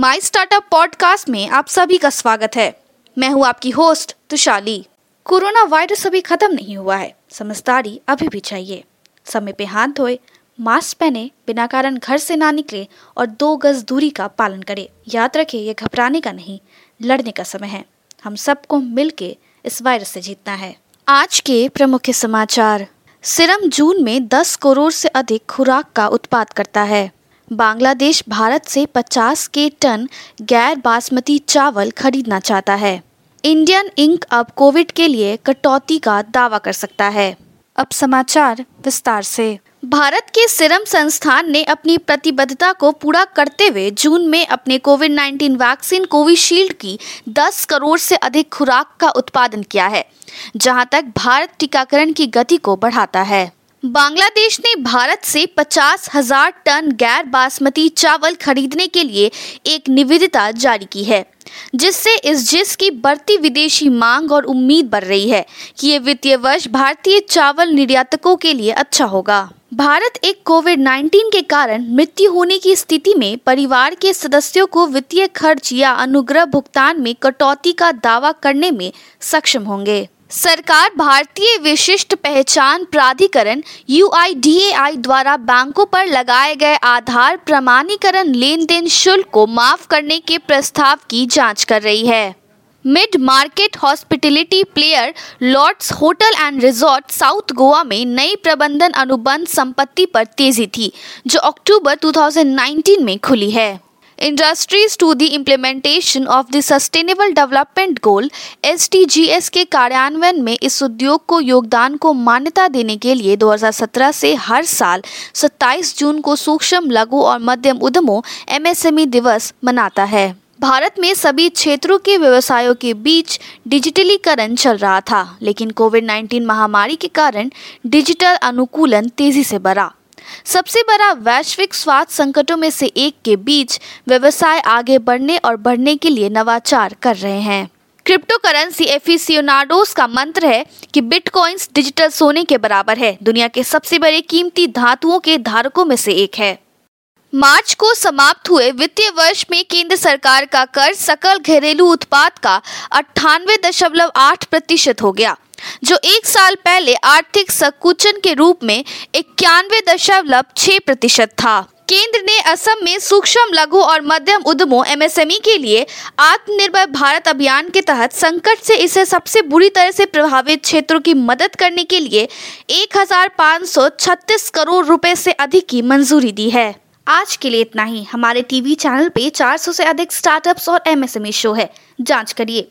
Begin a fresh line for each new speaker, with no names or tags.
My startup podcast में आप सभी का स्वागत है। मैं हूँ आपकी होस्ट तुशाली। कोरोना वायरस अभी खत्म नहीं हुआ है। समझदारी अभी भी चाहिए। समय पे हाथ धोए, मास्क पहने, बिना कारण घर से ना निकले और दो गज दूरी का पालन करें। याद रखें, ये घबराने का नहीं, लड़ने का समय है। हम सबको मिल के इस वायरस से जीतना है। आज के प्रमुख समाचार। सिरम जून में 10 करोड़ से अधिक खुराक का उत्पाद करता है। बांग्लादेश भारत से 50 के टन गैर बासमती चावल खरीदना चाहता है। इंडियन इंक अब कोविड के लिए कटौती का दावा कर सकता है। अब समाचार विस्तार से। भारत के सिरम संस्थान ने अपनी प्रतिबद्धता को पूरा करते हुए जून में अपने कोविड 19 वैक्सीन कोविशील्ड की 10 करोड़ से अधिक खुराक का उत्पादन किया है, जहाँ तक भारत टीकाकरण की गति को बढ़ाता है। बांग्लादेश ने भारत से पचास हज़ार टन गैर बासमती चावल खरीदने के लिए एक निविदा जारी की है, जिससे इस जिस की बढ़ती विदेशी मांग और उम्मीद बढ़ रही है कि ये वित्तीय वर्ष भारतीय चावल निर्यातकों के लिए अच्छा होगा। भारत एक कोविड 19 के कारण मृत्यु होने की स्थिति में परिवार के सदस्यों को वित्तीय खर्च या अनुग्रह भुगतान में कटौती का दावा करने में सक्षम होंगे। सरकार भारतीय विशिष्ट पहचान प्राधिकरण यूआईडीएआई द्वारा बैंकों पर लगाए गए आधार प्रमाणीकरण लेन देन शुल्क को माफ़ करने के प्रस्ताव की जाँच कर रही है। Mid market hospitality player Lords hotel and resort South Goa में नई प्रबंधन अनुबंध संपत्ति पर तेज़ी थी, जो अक्टूबर 2019 में खुली है। Industries to the implementation of the sustainable development goals के कार्यान्वयन में इस उद्योग को योगदान को मान्यता देने के लिए 2017 से हर साल 27 जून को सूक्ष्म, लघु और मध्यम उद्यमों एमएसएमई दिवस मनाता है। भारत में सभी क्षेत्रों के व्यवसायों के बीच डिजिटलीकरण चल रहा था, लेकिन कोविड 19 महामारी के कारण डिजिटल अनुकूलन तेज़ी से बढ़ा। सबसे बड़ा वैश्विक स्वास्थ्य संकटों में से एक के बीच व्यवसाय आगे बढ़ने और बढ़ने के लिए नवाचार कर रहे हैं। क्रिप्टो करेंसी एफिसियोनाडोस का मंत्र है कि बिटकॉइंस डिजिटल सोने के बराबर है। दुनिया के सबसे बड़े कीमती धातुओं के धारकों में से एक है। मार्च को समाप्त हुए वित्तीय वर्ष में केंद्र सरकार का कर सकल घरेलू उत्पाद का अट्ठानवे दशमलव आठ प्रतिशत हो गया। जो एक साल पहले आर्थिक संकुचन के रूप में इक्यानवे दशमलव छह प्रतिशत था। केंद्र ने असम में सूक्ष्म लघु और मध्यम उद्यमों एमएसएमई के लिए आत्मनिर्भर भारत अभियान के तहत संकट से इसे सबसे बुरी तरह से प्रभावित क्षेत्रों की मदद करने के लिए 1,536 करोड़ रुपए से अधिक की मंजूरी दी है। आज के लिए इतना ही। हमारे टीवी चैनल पे 400 से अधिक स्टार्टअप्स और एमएसएमई शो है। जाँच करिए।